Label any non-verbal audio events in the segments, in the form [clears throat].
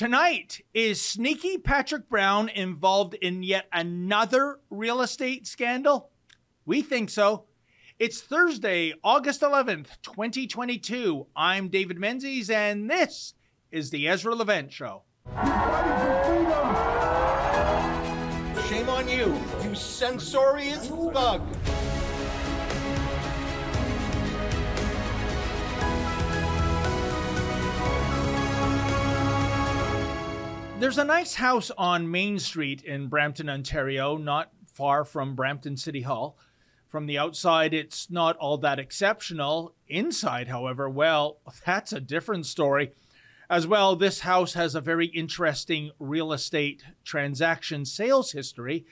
Tonight, is sneaky Patrick Brown involved in yet another real estate scandal? We think so. It's Thursday, August 11th, 2022. I'm David Menzies, and this is the Ezra Levant Show. Shame on you, you censorious thug. There's a nice house on Main Street in Brampton, Ontario, not far from Brampton City Hall. From the outside, it's not all that exceptional. Inside, however, well, [laughs] that's a different story. As well, this house has a very interesting real estate transaction sales history.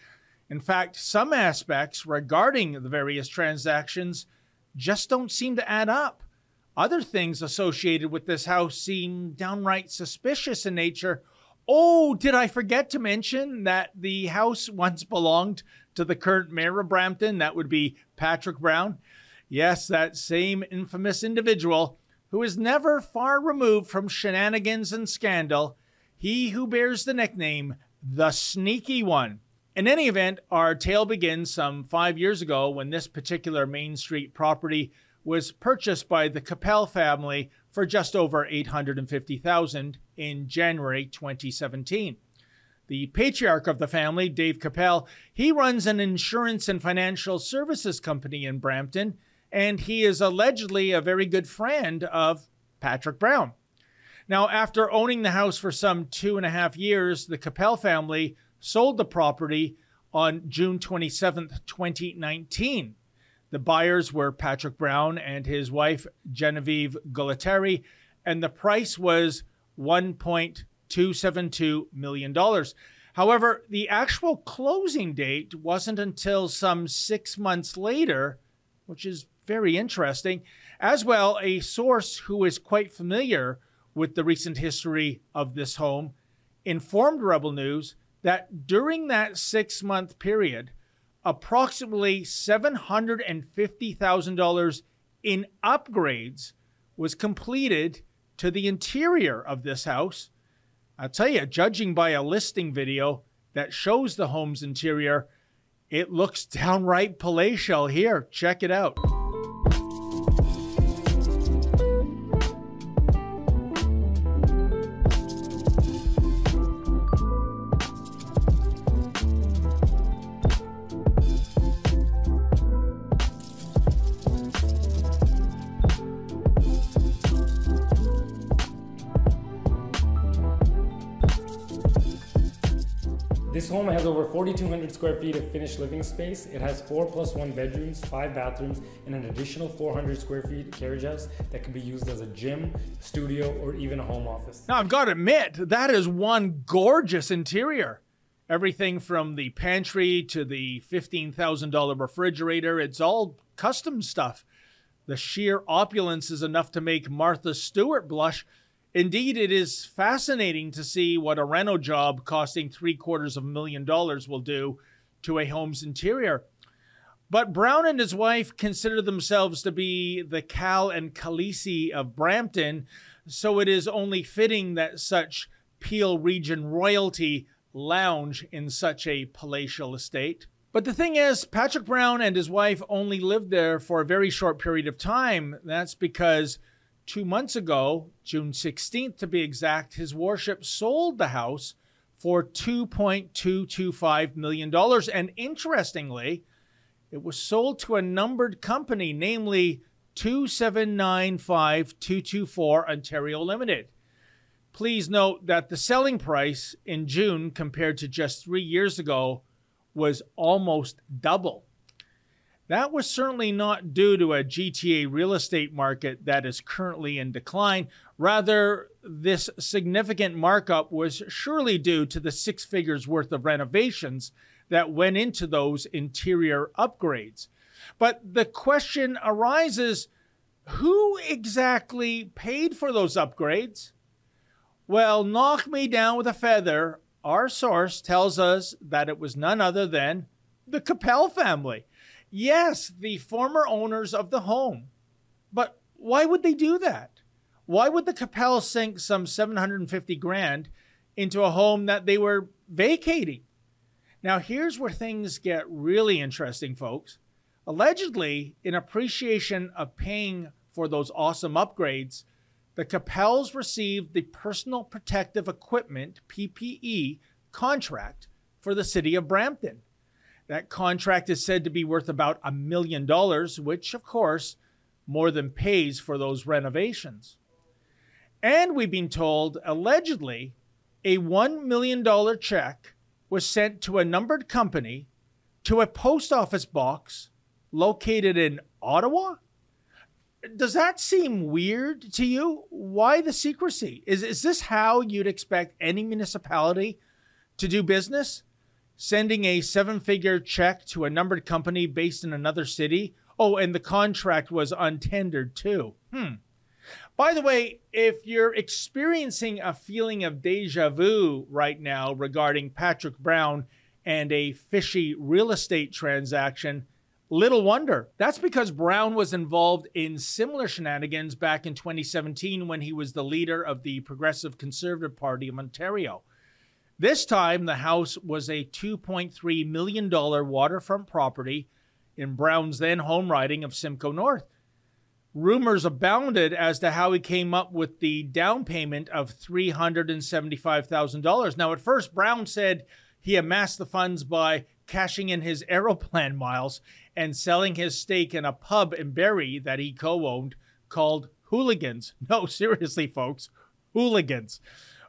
In fact, some aspects regarding the various transactions just don't seem to add up. Other things associated with this house seem downright suspicious in nature Oh, did I forget to mention that the house once belonged to the current mayor of Brampton? That would be Patrick Brown. Yes, that same infamous individual who is never far removed from shenanigans and scandal, he who bears the nickname the Sneaky One. In any event, our tale begins some five years ago when this particular Main Street property was purchased by the Capel family for just over 850,000 in January 2017. The patriarch of the family, Dave Capel, he runs an insurance and financial services company in Brampton, and he is allegedly a very good friend of Patrick Brown. Now, after owning the house for some two and a half years, the Capel family sold the property on June 27, 2019. The buyers were Patrick Brown and his wife, Genevieve Gualtieri, and the price was $1.272 million. However, the actual closing date wasn't until some six months later, which is very interesting. As well, a source who is quite familiar with the recent history of this home informed Rebel News that during that six month period, approximately $750,000 in upgrades was completed to the interior of this house. I'll tell you, judging by a listing video that shows the home's interior, it looks [laughs] downright palatial here. Check it out. This home has over 4,200 square feet of finished living space. It has four plus one bedrooms, five bathrooms, and an additional 400 square feet carriage house that can be used as a gym, studio, or even a home office. Now, I've got to admit, that is one gorgeous interior. Everything from the pantry to the $15,000 refrigerator, it's all custom stuff. The sheer opulence is enough to make Martha Stewart blush Indeed, it is fascinating to see what a reno job costing three quarters of a million dollars will do to a home's interior. But Brown and his wife consider themselves to be the Khal and Khaleesi of Brampton, so it is only fitting that such Peel region royalty lounge in such a palatial estate. But the thing is, Patrick Brown and his wife only lived there for a very short period of time. That's because two months ago, June 16th to be exact, his worship sold the house for $2.225 million. And interestingly, it was sold to a numbered company, namely 2795224 Ontario Limited. Please note that the selling price in June compared to just three years ago was almost double. That was certainly not due to a GTA real estate market that is currently in decline. Rather, this significant markup was surely due to the six figures worth of renovations that went into those interior upgrades. But the question arises who exactly paid for those upgrades? Well, knock me down with a feather. Our source tells us that it was none other than the Capel family. Yes, the former owners of the home. But why would they do that? Why would the Capel sink some 750 grand into a home that they were vacating. Now, here's where things get really interesting, folks. Allegedly, in appreciation of paying for those awesome upgrades, the Capels received the Personal Protective Equipment PPE contract for the city of Brampton. That contract is said to be worth about a million dollars, which, of course, more than pays for those renovations. And we've been told, allegedly, a $1 million check was sent to a numbered company to a post office box located in Ottawa? Does that seem weird to you? Why the secrecy? Is, is this how you'd expect any municipality to do business? Sending a seven figure check to a numbered company based in another city? Oh, and the contract was untendered too. Hmm. By the way, if you're experiencing a feeling of deja vu right now regarding Patrick Brown and a fishy real estate transaction, little wonder. That's because Brown was involved in similar shenanigans back in 2017 when he was the leader of the Progressive Conservative Party of Ontario. This time, the house was a $2.3 million waterfront property in Brown's then home riding of Simcoe North rumors abounded as to how he came up with the down payment of $375,000. Now, at first, Brown said he amassed the funds by cashing in his Aeroplan miles and selling his stake in a pub in Barrie that he co owned called Hooligans. [laughs] No, seriously, folks, Hooligans.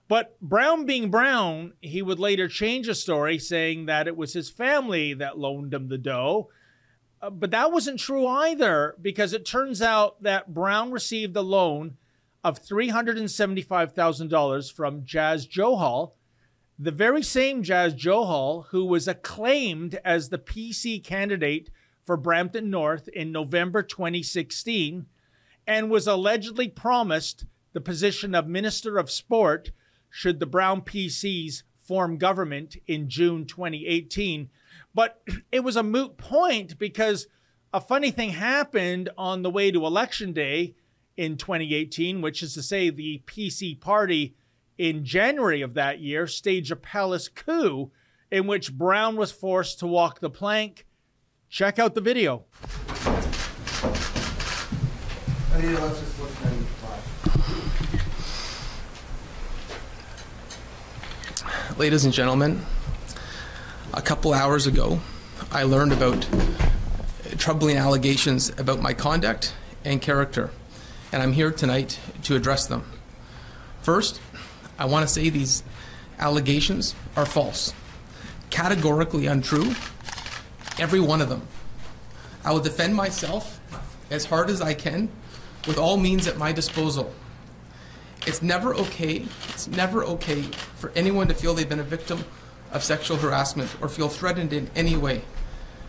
But Brown being Brown, he would later change the story, saying that it was his family that loaned him the dough. Uh, but that wasn't true either because it turns out that Brown received a loan of $375,000 from Jas Johal, the very same Jas Johal who was acclaimed as the PC candidate for Brampton North in November 2016 and was allegedly promised the position of Minister of Sport should the Brown PCs form government in June 2018 but [clears throat] it was a moot point because a funny thing happened on the way to election day in 2018, which is to say, the PC party in January of that year staged a palace coup in which Brown was forced to walk the plank. Check out the video. Ladies and gentlemen, a couple hours ago, I learned about troubling allegations about my conduct and character, and I'm here tonight to address them. First, I want to say these allegations are false, categorically untrue, every one of them. I will defend myself as hard as I can with all means at my disposal. It's never okay, it's never okay for anyone to feel they've been a victim of sexual harassment or feel threatened in any way.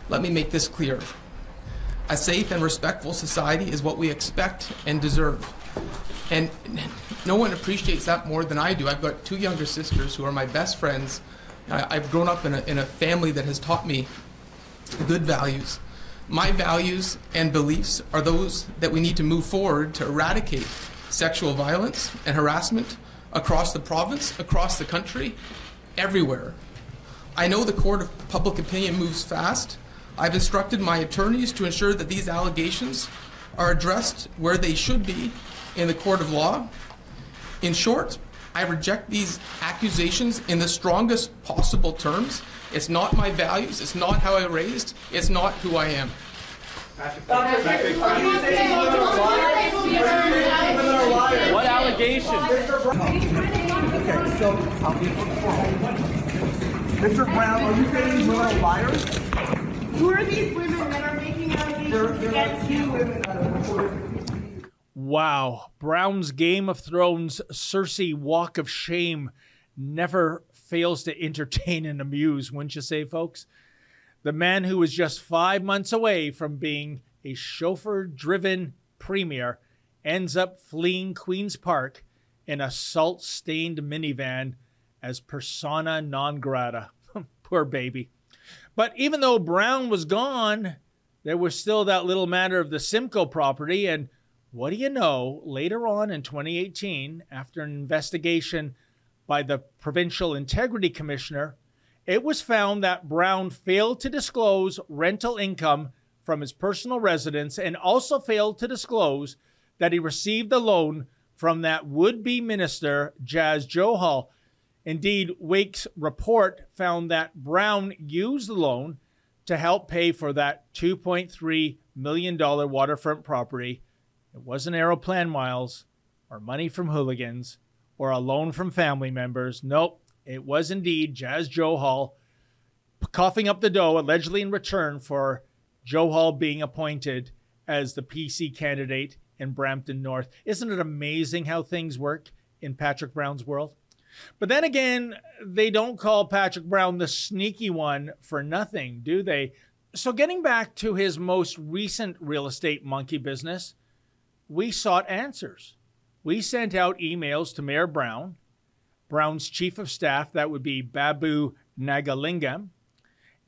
Let me make this clear. A safe and respectful society is what we expect and deserve. And no one appreciates that more than I do. I've got two younger sisters who are my best friends. I've grown up in a, in a family that has taught me good values. My values and beliefs are those that we need to move forward to eradicate sexual violence and harassment across the province, across the country, everywhere. I know the court of public opinion moves fast. I've instructed my attorneys to ensure that these allegations are addressed where they should be in the court of law. In short, I reject these accusations in the strongest possible terms. It's not my values, it's not how I raised, it's not who I am. What allegations? Okay, so um, Mr. Brown, are you saying these women are liars? Who are these women that are making allegations against you? Wow. Brown's Game of Thrones Cersei Walk of Shame never fails to entertain and amuse, wouldn't you say, folks? The man who was just five months away from being a chauffeur driven premier ends up fleeing Queen's Park in a salt stained minivan as persona non grata. [laughs] Poor baby. But even though Brown was gone, there was still that little matter of the Simcoe property. And what do you know? Later on in 2018, after an investigation by the Provincial Integrity Commissioner, it was found that Brown failed to disclose rental income from his personal residence and also failed to disclose that he received a loan from that would be minister, Jas Johal. Indeed, Wake's report found that Brown used the loan to help pay for that $2.3 million waterfront property. It wasn't Aeroplan miles or money from hooligans or a loan from family members. Nope, it was indeed Jas Johal coughing up the dough, allegedly in return for Joe Hall being appointed as the PC candidate in Brampton North. Isn't it amazing how things work in Patrick Brown's world? But then again, they don't call Patrick Brown the sneaky one for nothing, do they? So, getting back to his most recent real estate monkey business, we sought answers. We sent out emails to Mayor Brown, Brown's chief of staff, that would be Babu Nagalingam,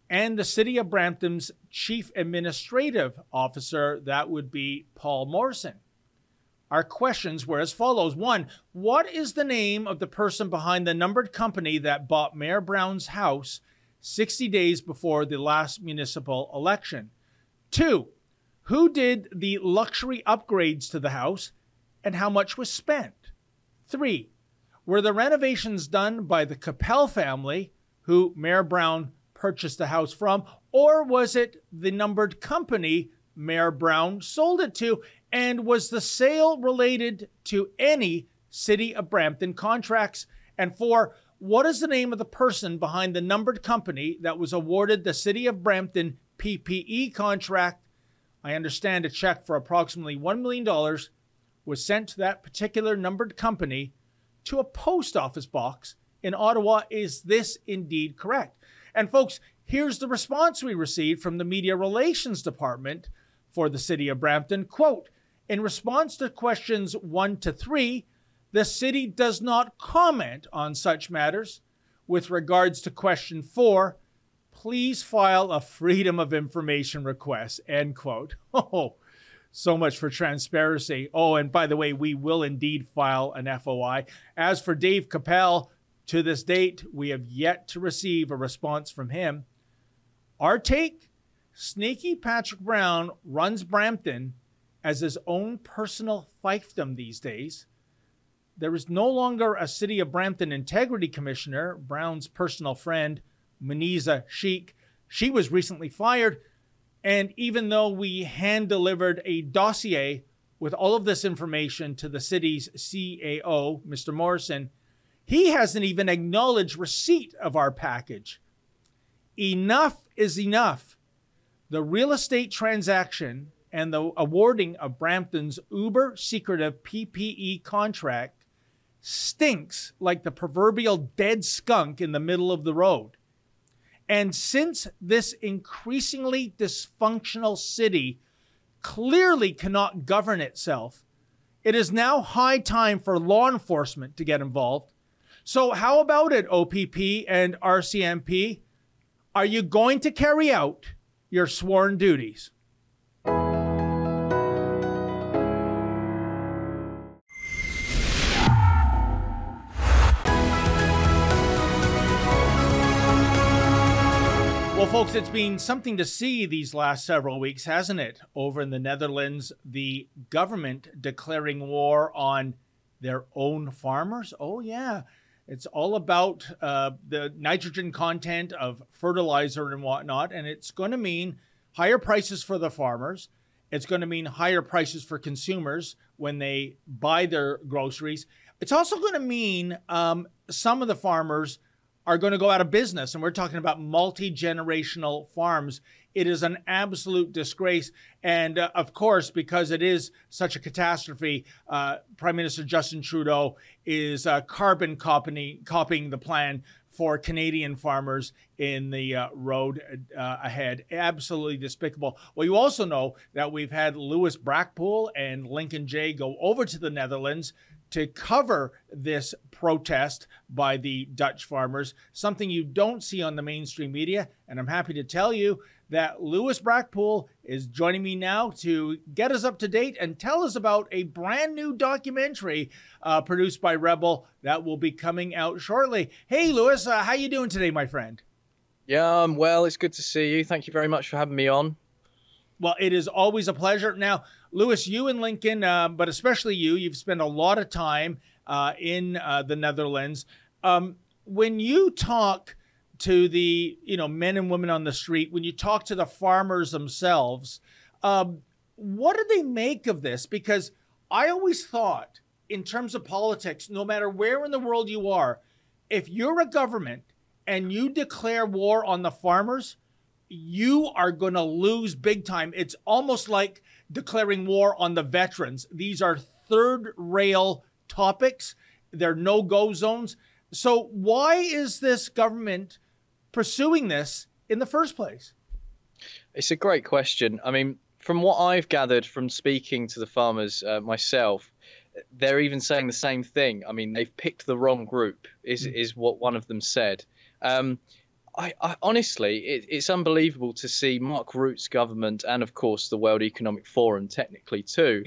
and the city of Brampton's chief administrative officer, that would be Paul Morrison. Our questions were as follows One, what is the name of the person behind the numbered company that bought Mayor Brown's house 60 days before the last municipal election? Two, who did the luxury upgrades to the house and how much was spent? Three, were the renovations done by the Capel family, who Mayor Brown purchased the house from, or was it the numbered company Mayor Brown sold it to? And was the sale related to any City of Brampton contracts? And four, what is the name of the person behind the numbered company that was awarded the City of Brampton PPE contract? I understand a check for approximately $1 million was sent to that particular numbered company to a post office box in Ottawa. Is this indeed correct? And folks, here's the response we received from the Media Relations Department for the City of Brampton. Quote, in response to questions one to three, the city does not comment on such matters. With regards to question four, please file a Freedom of Information request. End quote. [laughs] Oh, so much for transparency. Oh, and by the way, we will indeed file an FOI. As for Dave Capel, to this date, we have yet to receive a response from him. Our take Sneaky Patrick Brown runs Brampton as his own personal fiefdom these days. There is no longer a City of Brampton Integrity Commissioner, Brown's personal friend, Muneeza Sheikh. She was recently fired. And even though we hand delivered a dossier with all of this information to the city's CAO, Mr. Morrison, he hasn't even acknowledged receipt of our package. Enough is enough. The real estate transaction and the awarding of Brampton's uber secretive PPE contract stinks like the proverbial dead skunk in the middle of the road. And since this increasingly dysfunctional city clearly cannot govern itself, it is now high time for law enforcement to get involved. So, how about it, OPP and RCMP? Are you going to carry out your sworn duties? Folks, it's been something to see these last several weeks, hasn't it? Over in the Netherlands, the government declaring war on their own farmers. Oh, yeah. It's all about uh, the nitrogen content of fertilizer and whatnot. And it's going to mean higher prices for the farmers. It's going to mean higher prices for consumers when they buy their groceries. It's also going to mean um, some of the farmers are going to go out of business. And we're talking about multi generational farms. It is an absolute disgrace. And uh, of course, because it is such a catastrophe, uh, Prime Minister Justin Trudeau is uh, carbon copying, copying the plan for Canadian farmers in the uh, road uh, ahead. Absolutely despicable. Well, you also know that we've had Lewis Brackpool and Lincoln Jay go over to the Netherlands to cover this protest by the Dutch farmers, something you don't see on the mainstream media. And I'm happy to tell you that Lewis Brackpool is joining me now to get us up to date and tell us about a brand new documentary uh, produced by Rebel that will be coming out shortly. Hey, Lewis, uh, how you doing today, my friend? Yeah, I'm well. It's good to see you. Thank you very much for having me on. Well, it is always a pleasure. Now, Lewis, you and Lincoln, uh, but especially you, you've spent a lot of time uh, in uh, the Netherlands. Um, when you talk to the you know men and women on the street, when you talk to the farmers themselves, um, what do they make of this? Because I always thought, in terms of politics, no matter where in the world you are, if you're a government and you declare war on the farmers, you are going to lose big time. It's almost like declaring war on the veterans. These are third rail topics, they're no go zones. So, why is this government pursuing this in the first place? It's a great question. I mean, from what I've gathered from speaking to the farmers uh, myself, they're even saying the same thing. I mean, they've picked the wrong group, is mm. is what one of them said. Um, I, I, honestly, it, it's unbelievable to see Mark Rutte's government and, of course, the World Economic Forum, technically too,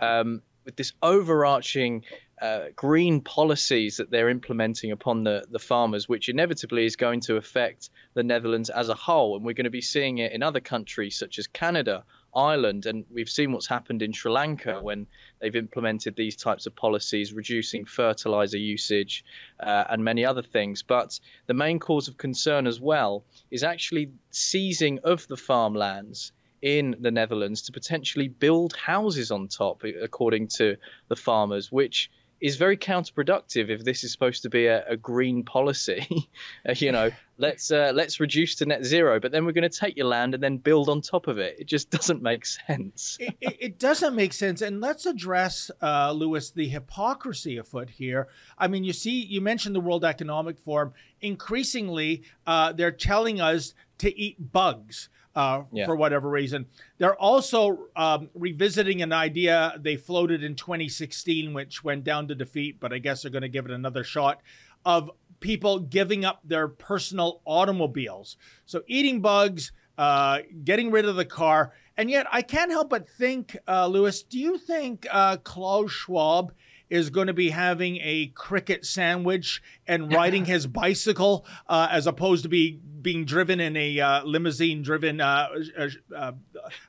um, with this overarching uh, green policies that they're implementing upon the, the farmers, which inevitably is going to affect the Netherlands as a whole. And we're going to be seeing it in other countries such as Canada, Ireland, and we've seen what's happened in Sri Lanka when they've implemented these types of policies, reducing fertilizer usage uh, and many other things. But the main cause of concern as well is actually seizing of the farmlands in the Netherlands to potentially build houses on top, according to the farmers, which is very counterproductive if this is supposed to be a, a green policy. [laughs] you know, [laughs] let's uh, let's reduce to net zero, but then we're going to take your land and then build on top of it. It just [laughs] doesn't make sense. it, it, it, doesn't make sense. And let's address, uh, Lewis, the hypocrisy afoot here. I mean, you see, you mentioned the World Economic Forum. Increasingly, uh, they're telling us to eat bugs uh, yeah. for whatever reason. They're also um, revisiting an idea they floated in 2016, which went down to defeat, but I guess they're going to give it another shot of people giving up their personal automobiles. So eating bugs, uh, getting rid of the car. And yet, I can't help but think, uh, Lewis, do you think uh, Klaus Schwab is going to be having a cricket sandwich and riding his bicycle uh, as opposed to be being driven in a uh, limousine driven uh, uh, uh,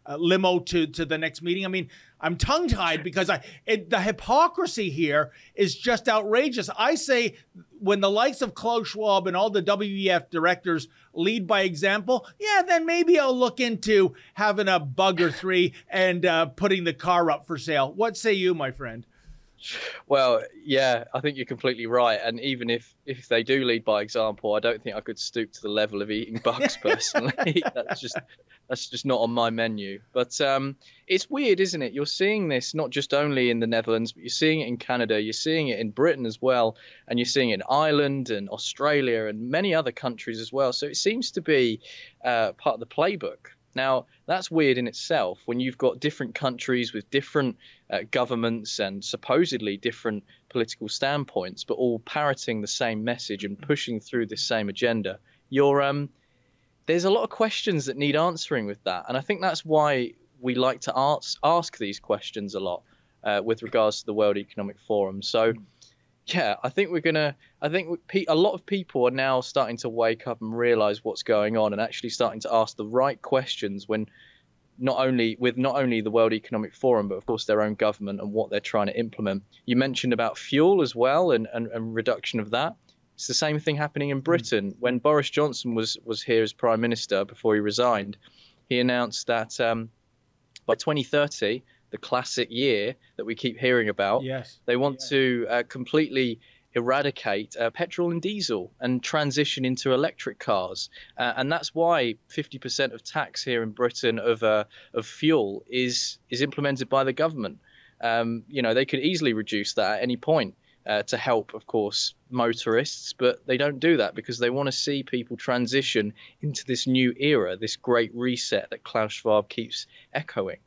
uh, limo to, to the next meeting. I mean, I'm tongue tied because I it, the hypocrisy here is just outrageous. I say when the likes of Klaus Schwab and all the WEF directors lead by example, yeah, then maybe I'll look into having a bug or three and putting the car up for sale. What say you, my friend? Well, yeah, I think you're completely right. And even if if they do lead by example, I don't think I could stoop to the level of eating bugs [laughs] personally. [laughs] that's just that's just not on my menu. But um, it's weird, isn't it? You're seeing this not just only in the Netherlands, but you're seeing it in Canada, you're seeing it in Britain as well, and you're seeing it in Ireland and Australia and many other countries as well. So it seems to be uh, part of the playbook now, that's weird in itself when you've got different countries with different uh, governments and supposedly different political standpoints, but all parroting the same message and pushing through the same agenda. You're, um, there's a lot of questions that need answering with that. And I think that's why we like to ask, ask these questions a lot uh, with regards to the World Economic Forum. So, yeah, I think we're gonna. I think a lot of people are now starting to wake up and realize what's going on, and actually starting to ask the right questions when not only with not only the World Economic Forum, but of course their own government and what they're trying to implement. You mentioned about fuel as well and, and, and reduction of that. It's the same thing happening in Britain. Mm. When Boris Johnson was was here as Prime Minister before he resigned, he announced that um, by 2030 the classic year that we keep hearing about. Yes. They want to uh, completely eradicate uh, petrol and diesel and transition into electric cars. Uh, and that's why 50% of tax here in Britain of, uh, of fuel is, is implemented by the government. Um, you know, they could easily reduce that at any point. Uh, to help, of course, motorists, but they don't do that because they want to see people transition into this new era, this great reset that Klaus Schwab keeps echoing.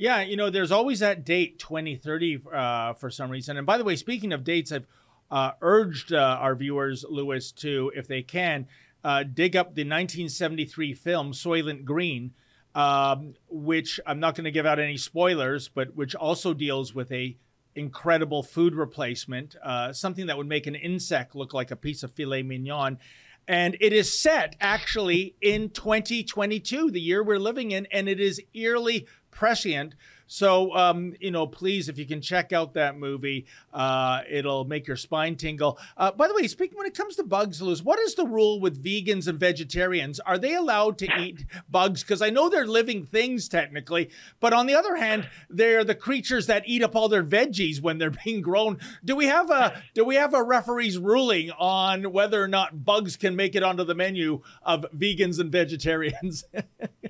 Yeah, you know, there's always that date 2030 uh, for some reason. And by the way, speaking of dates, I've uh, urged uh, our viewers, Lewis, to, if they can, uh, dig up the 1973 film Soylent Green, um, which I'm not going to give out any spoilers, but which also deals with a incredible food replacement, uh, something that would make an insect look like a piece of filet mignon. And it is set actually in 2022, the year we're living in, and it is eerily prescient. So, um, you know, please, if you can check out that movie, uh, it'll make your spine tingle. Uh, by the way, speaking when it comes to bugs, Lewis, what is the rule with vegans and vegetarians? Are they allowed to eat bugs? Because I know they're living things technically, but on the other hand, they're the creatures that eat up all their veggies when they're [laughs] being grown. Do we have a do we have a referee's ruling on whether or not bugs can make it onto the menu of vegans and vegetarians?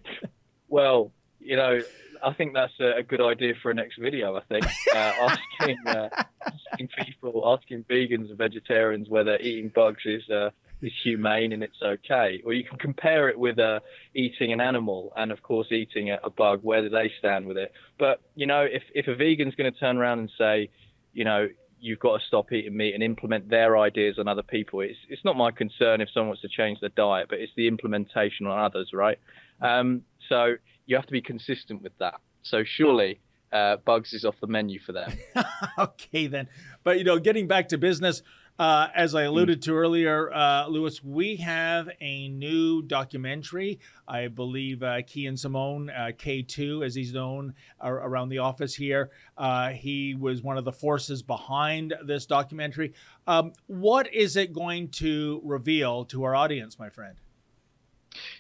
[laughs] well, you know, I think that's a, a, good idea for a next video. I think uh, [laughs] asking uh, asking people, asking vegans and vegetarians whether eating bugs is uh, is humane and it's okay, or you can compare it with uh, eating an animal and of course eating a, a bug. Where do they stand with it? But you know, if if a vegan's going to turn around and say, you know, you've got to stop eating meat and implement their ideas on other people. It's it's not my concern if someone wants to change their diet, but it's the implementation on others, right? Um, so you have to be consistent with that. So surely uh, bugs is off the menu for them. [laughs] okay, then. But you know, getting back to business, uh, as I alluded mm. to earlier, uh, Lewis, we have a new documentary. I believe uh, Kian Simone, uh, K2, as he's known around the office here, uh, he was one of the forces behind this documentary. Um, what is it going to reveal to our audience, my friend?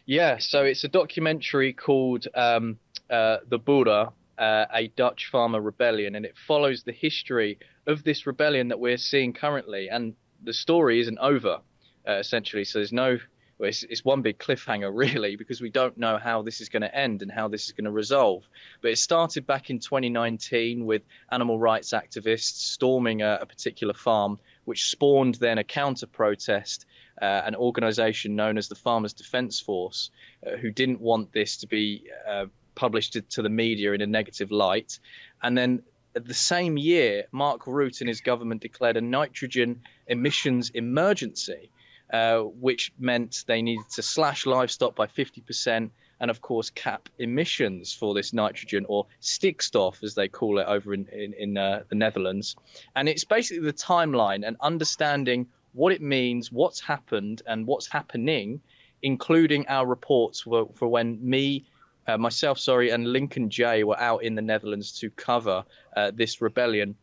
Yeah, so it's a documentary called um, uh, The Boeren, uh, a Dutch farmer rebellion, and it follows the history of this rebellion that we're seeing currently. And the story isn't over, uh, essentially. So there's no, well, it's, it's, one big cliffhanger, [laughs] really, because we don't know how this is going to end and how this is going to resolve. But it started back in 2019 with animal rights activists storming a, a particular farm, which spawned then a counter protest uh, an organization known as the Farmers Defence Force, uh, who didn't want this to be uh, published to, to, the media in a negative light. And then the same year, Mark Rutte and his government declared a nitrogen emissions emergency, uh, which meant they needed to slash livestock by 50% and of course cap emissions for this nitrogen or stikstof as they call it over in in, in uh, the Netherlands and it's basically the timeline and understanding what it means, what's happened, and what's happening, including our reports for, for when me, uh, myself, sorry, and Lincoln Jay were out in the Netherlands to cover uh, this rebellion.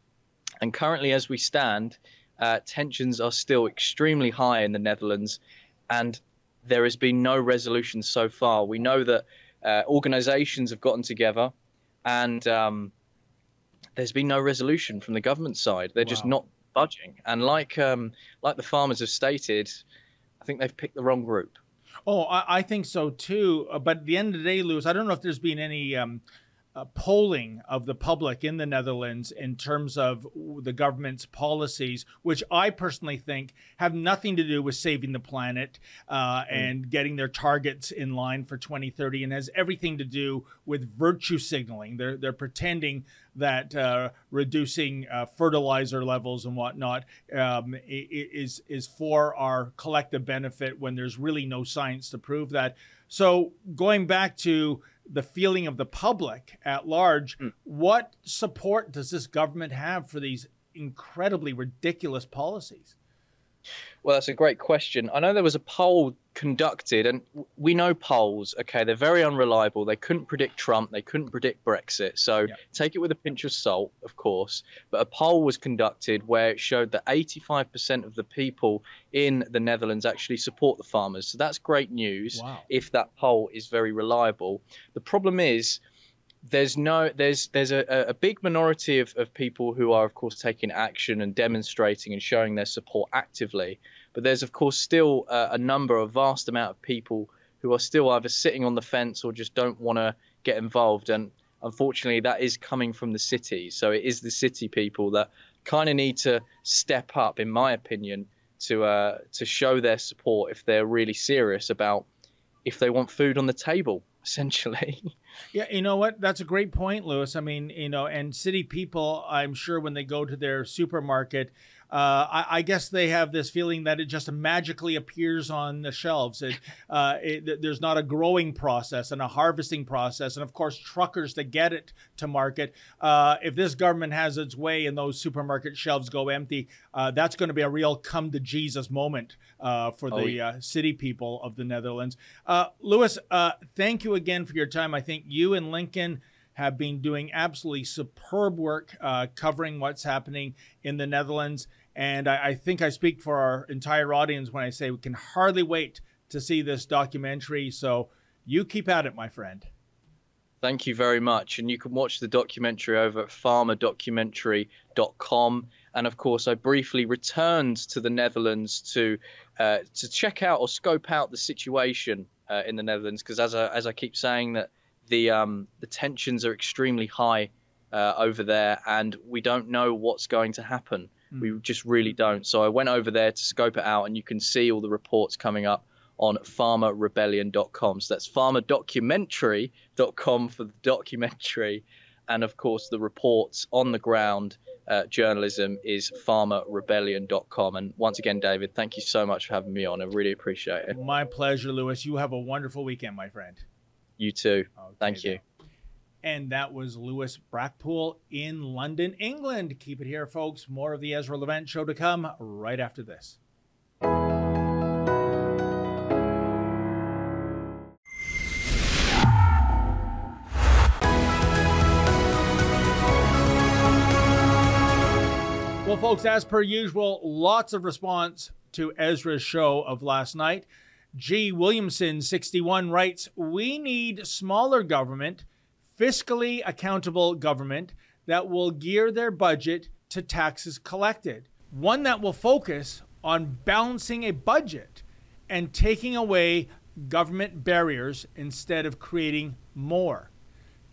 And currently, as we stand, uh, tensions are still extremely high in the Netherlands, and there has been no resolution so far. We know that uh, organizations have gotten together, and um, there's been no resolution from the government side. They're wow. just not budging. And like um, like the farmers have stated, I think they've picked the wrong group. Oh, I, I think so too. Uh, but at the end of the day, Lewis, I don't know if there's been any um, uh, polling of the public in the Netherlands in terms of the government's policies, which I personally think have nothing to do with saving the planet uh, mm. and getting their targets in line for 2030, and has everything to do with virtue signaling. They're they're pretending that uh, reducing uh, fertilizer levels and whatnot um, is is for our collective benefit when there's really no science to prove that. So going back to the feeling of the public at large. Mm. What support does this government have for these incredibly ridiculous policies? Well, that's a great question. I know there was a poll conducted, and we know polls, okay, they're very unreliable. They couldn't predict Trump, they couldn't predict Brexit. So yeah. take it with a pinch of salt, of course. But a poll was conducted where it showed that 85% of the people in the Netherlands actually support the farmers. So that's great news wow. if that poll is very reliable. The problem is, there's no there's there's a, a big minority of, of people who are of course taking action and demonstrating and showing their support actively but there's of course still a, a number a vast amount of people who are still either sitting on the fence or just don't want to get involved and unfortunately that is coming from the city so it is the city people that kind of need to step up in my opinion to uh, to show their support if they're really serious about if they want food on the table essentially. [laughs] Yeah, you know what? That's a great point, Lewis. I mean, you know, and city people, I'm sure when they go to their supermarket, uh, I, I, guess they have this feeling that it just magically appears on the shelves. It, uh, it, there's not a growing process and a harvesting process, and of course, truckers to get it to market. Uh, if this government has its way and those supermarket shelves go empty, uh, that's going to be a real come to Jesus moment uh, for oh, the yeah. city people of the Netherlands. Lewis, thank you again for your time. I think you and Lincoln have been doing absolutely superb work uh, covering what's happening in the Netherlands. And I, I, think I speak for our entire audience when I say we can hardly wait to see this documentary. So you keep at it, my friend. Thank you very much. And you can watch the documentary over at farmerdocumentary.com. And of course, I briefly returned to the Netherlands to uh, to check out or scope out the situation uh, in the Netherlands because as I, as I keep saying that the um, the tensions are extremely high uh, over there, and we don't know what's going to happen. Mm. We just really don't. So I went over there to scope it out, and you can see all the reports coming up on farmerrebellion.com. So that's farmerdocumentary.com for the documentary, and of course the reports on the ground. Uh, journalism is farmerrebellion.com. And once again, David, thank you so much for having me on. I really appreciate it. My pleasure, Lewis. You have a wonderful weekend, my friend. You too. Okay, Thank you. And that was Lewis Brackpool in London, England. Keep it here, folks. More of the Ezra Levant show to come right after this. Well, folks, as per usual, lots of response to Ezra's show of last night. G. Williamson, 61, writes We need smaller government, fiscally accountable government that will gear their budget to taxes collected, one that will focus on balancing a budget and taking away government barriers instead of creating more.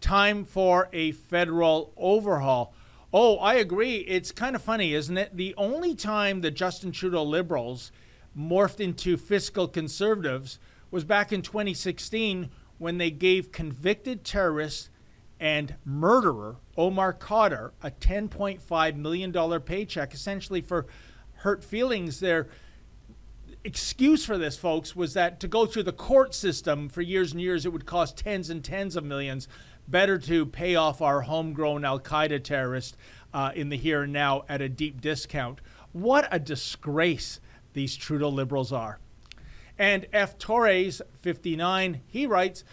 Time for a federal overhaul. Oh, I agree. It's kind of funny, isn't it? The only time the Justin Trudeau Liberals morphed into fiscal conservatives was back in 2016 when they gave convicted terrorist and murderer Omar Khadr a $10.5 million paycheck, essentially for hurt feelings. Their excuse for this, folks, was that to go through the court system for years and years, it would cost tens and tens of millions. Better to pay off our homegrown Al Qaeda terrorist uh, in the here and now at a deep discount. What a disgrace these Trudeau liberals are. And F. Torres, 59, he writes,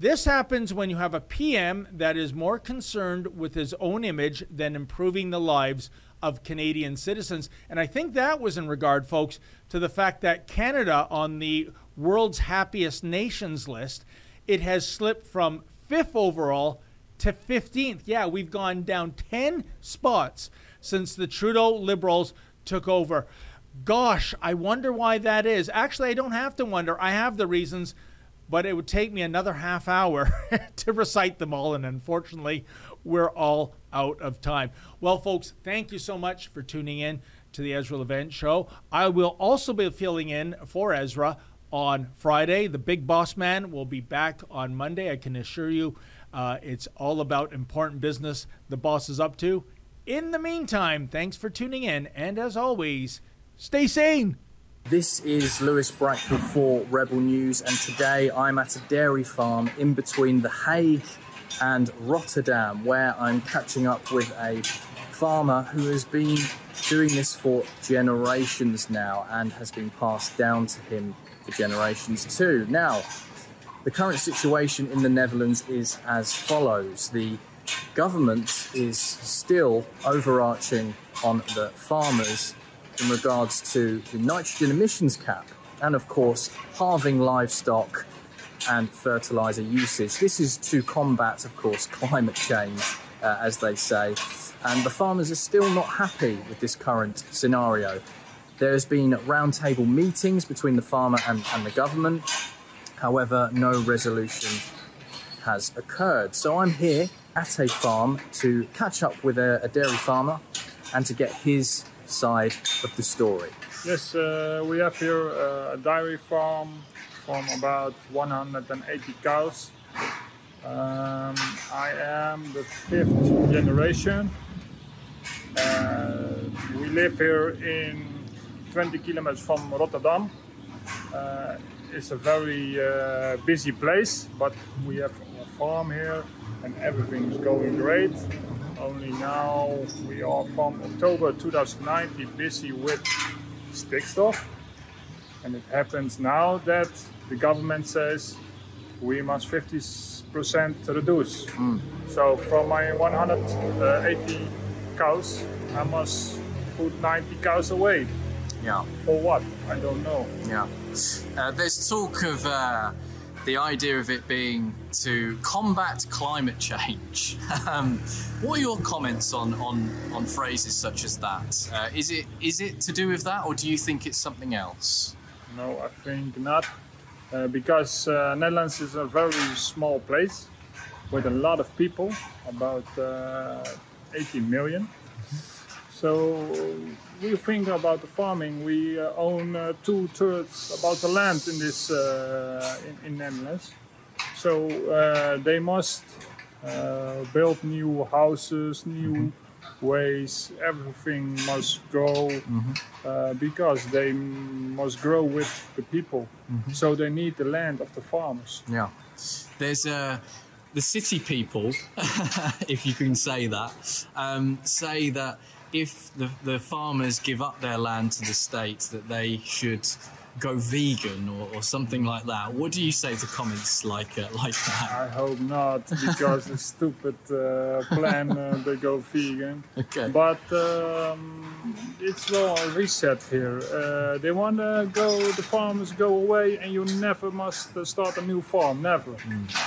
this happens when you have a PM that is more concerned with his own image than improving the lives of Canadian citizens. And I think that was in regard, folks, to the fact that Canada, on the world's happiest nations list, it has slipped from fifth overall to 15th. Yeah, we've gone down 10 spots since the Trudeau Liberals took over. Gosh, I wonder why that is. Actually, I don't have to wonder. I have the reasons, but it would take me another half hour [laughs] to recite them all. And unfortunately, we're all out of time. Well, folks, thank you so much for tuning in to the Ezra Levant Show. I will also be filling in for Ezra on Friday. The big boss man will be back on Monday. I can assure you uh, it's all about important business the boss is up to. In the meantime, thanks for tuning in. And as always, Stay sane. This is Lewis Brackpool for Rebel News, and today I'm at a dairy farm in between The Hague and Rotterdam, where I'm catching up with a farmer who has been doing this for generations now and has been passed down to him for generations too. Now, the current situation in the Netherlands is as follows the government is still overarching on the farmers in regards to the nitrogen emissions cap and, of course, halving livestock and fertilizer usage. This is to combat, of course, climate change, uh, as they say. And the farmers are still not happy with this current scenario. There has been roundtable meetings between the farmer and, and the government. However, no resolution has occurred. So I'm here at a farm to catch up with a, a dairy farmer and to get his side of the story. Yes, uh, we have here uh, a dairy farm from about 180 cows. Um, I am the fifth generation. Uh, we live here in 20 kilometers from Rotterdam. Uh, it's a very uh, busy place, but we have a farm here and everything is going great. Only now we are from October 2019 busy with stikstof. And it happens now that the government says we must 50% reduce. So from my 180 cows, I must put 90 cows away. Yeah. For what? I don't know. Yeah. Uh, there's talk of uh, the idea of it being to combat climate change. [laughs] um, what are your comments on, on, on phrases such as that? Uh, is it is it to do with that, or do you think it's something else? No, I think not. Uh, because uh, Netherlands is a very small place with a lot of people, about uh, 80 million. So we think about the farming. We uh, own uh, two thirds about the land in this uh, in, in Netherlands. So uh, they must uh, build new houses, new ways. Everything must grow uh, because they must grow with the people. So they need the land of the farmers. Yeah. There's uh, the city people, [laughs] if you can say that, um, say that if the, the farmers give up their land to the state, that they should go vegan or, or something like that. What do you say to comments like uh, like that? I hope not, because it's stupid uh, plan uh, they go vegan. [laughs] Okay. But um, it's well reset here. Uh, they want to go, the farmers go away, and you never must uh, start a new farm, never.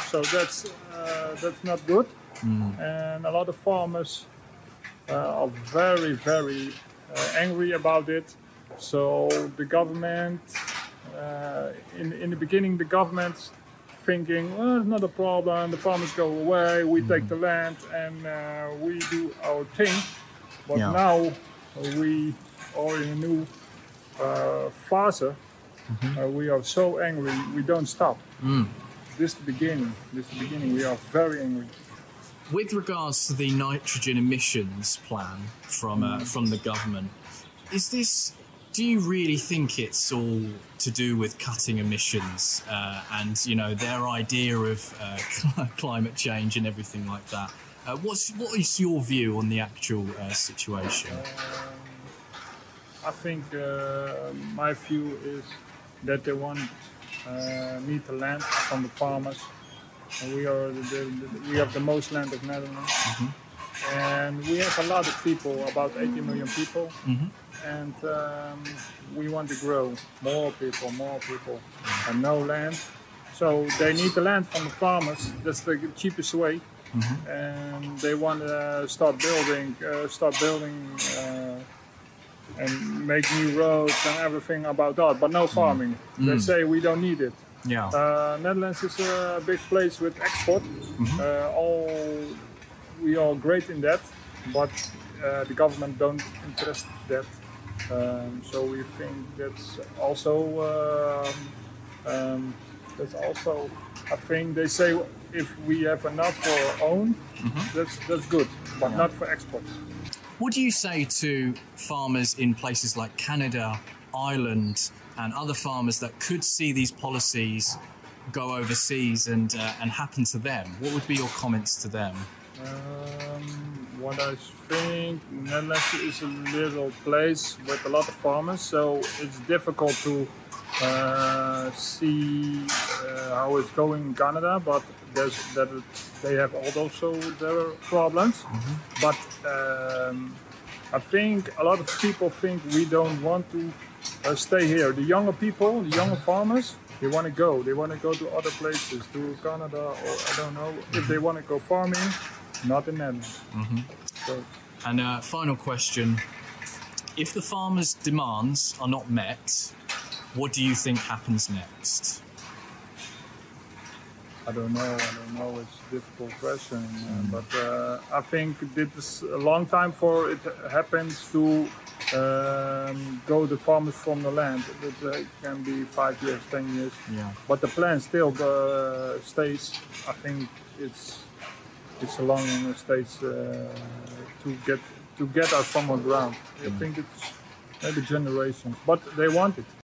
So that's uh, that's not good. And a lot of farmers are very, very uh, angry about it. So the government, uh, in in the beginning, the government thinking, well, it's not a problem. The farmers go away. We take the land and uh, we do our thing. But Yeah. now we are in a new uh, phase. Uh, we are so angry. We don't stop. This is the beginning. This is the beginning. We are very angry. With regards to the nitrogen emissions plan from uh, from the government, is this? Do you really think it's all to do with cutting emissions uh, and you know their idea of uh, [laughs] climate change and everything like that? Uh, what's what is your view on the actual uh, situation? I think uh, my view is that they want uh, need the land from the farmers. And we are the, the, the- we have the most land of Netherlands, and we have a lot of people, about 80 million people, and um, we want to grow more people, more people, and no land. So they need the land from the farmers. That's the cheapest way. And they want to start building, uh, start building. Uh, and make new roads and everything about that, but no farming. They say we don't need it. Yeah. Uh, Netherlands is a big place with export. Uh, all we are great in that, but uh, the government don't interest that. Um, so we think that's also um, um, that's also a thing. They say if we have enough for our own, that's that's good, but not for export. What do you say to farmers in places like Canada, Ireland, and other farmers that could see these policies go overseas and uh, and happen to them? What would be your comments to them? Um, what I think, Netherlands is a little place with a lot of farmers, so it's difficult to uh, see uh, how it's going in Canada. But there's that they have also their problems. But um, I think a lot of people think we don't want to uh, stay here. The younger people, the younger farmers, they want to go. They want to go to other places, to Canada or I don't know if they want to go farming. Not in Netherlands. So And uh, final question: If the farmers' demands are not met, what do you think happens next? I don't know. I don't know. It's a difficult question, uh, but uh, I think this is a long time for it happens to um, go the farmers from the land. It uh, can be five years, ten years. Yeah. But the plan still uh, stays. I think it's it's a long stage uh, to get to get us from the ground. I think it's maybe generations, but they want it.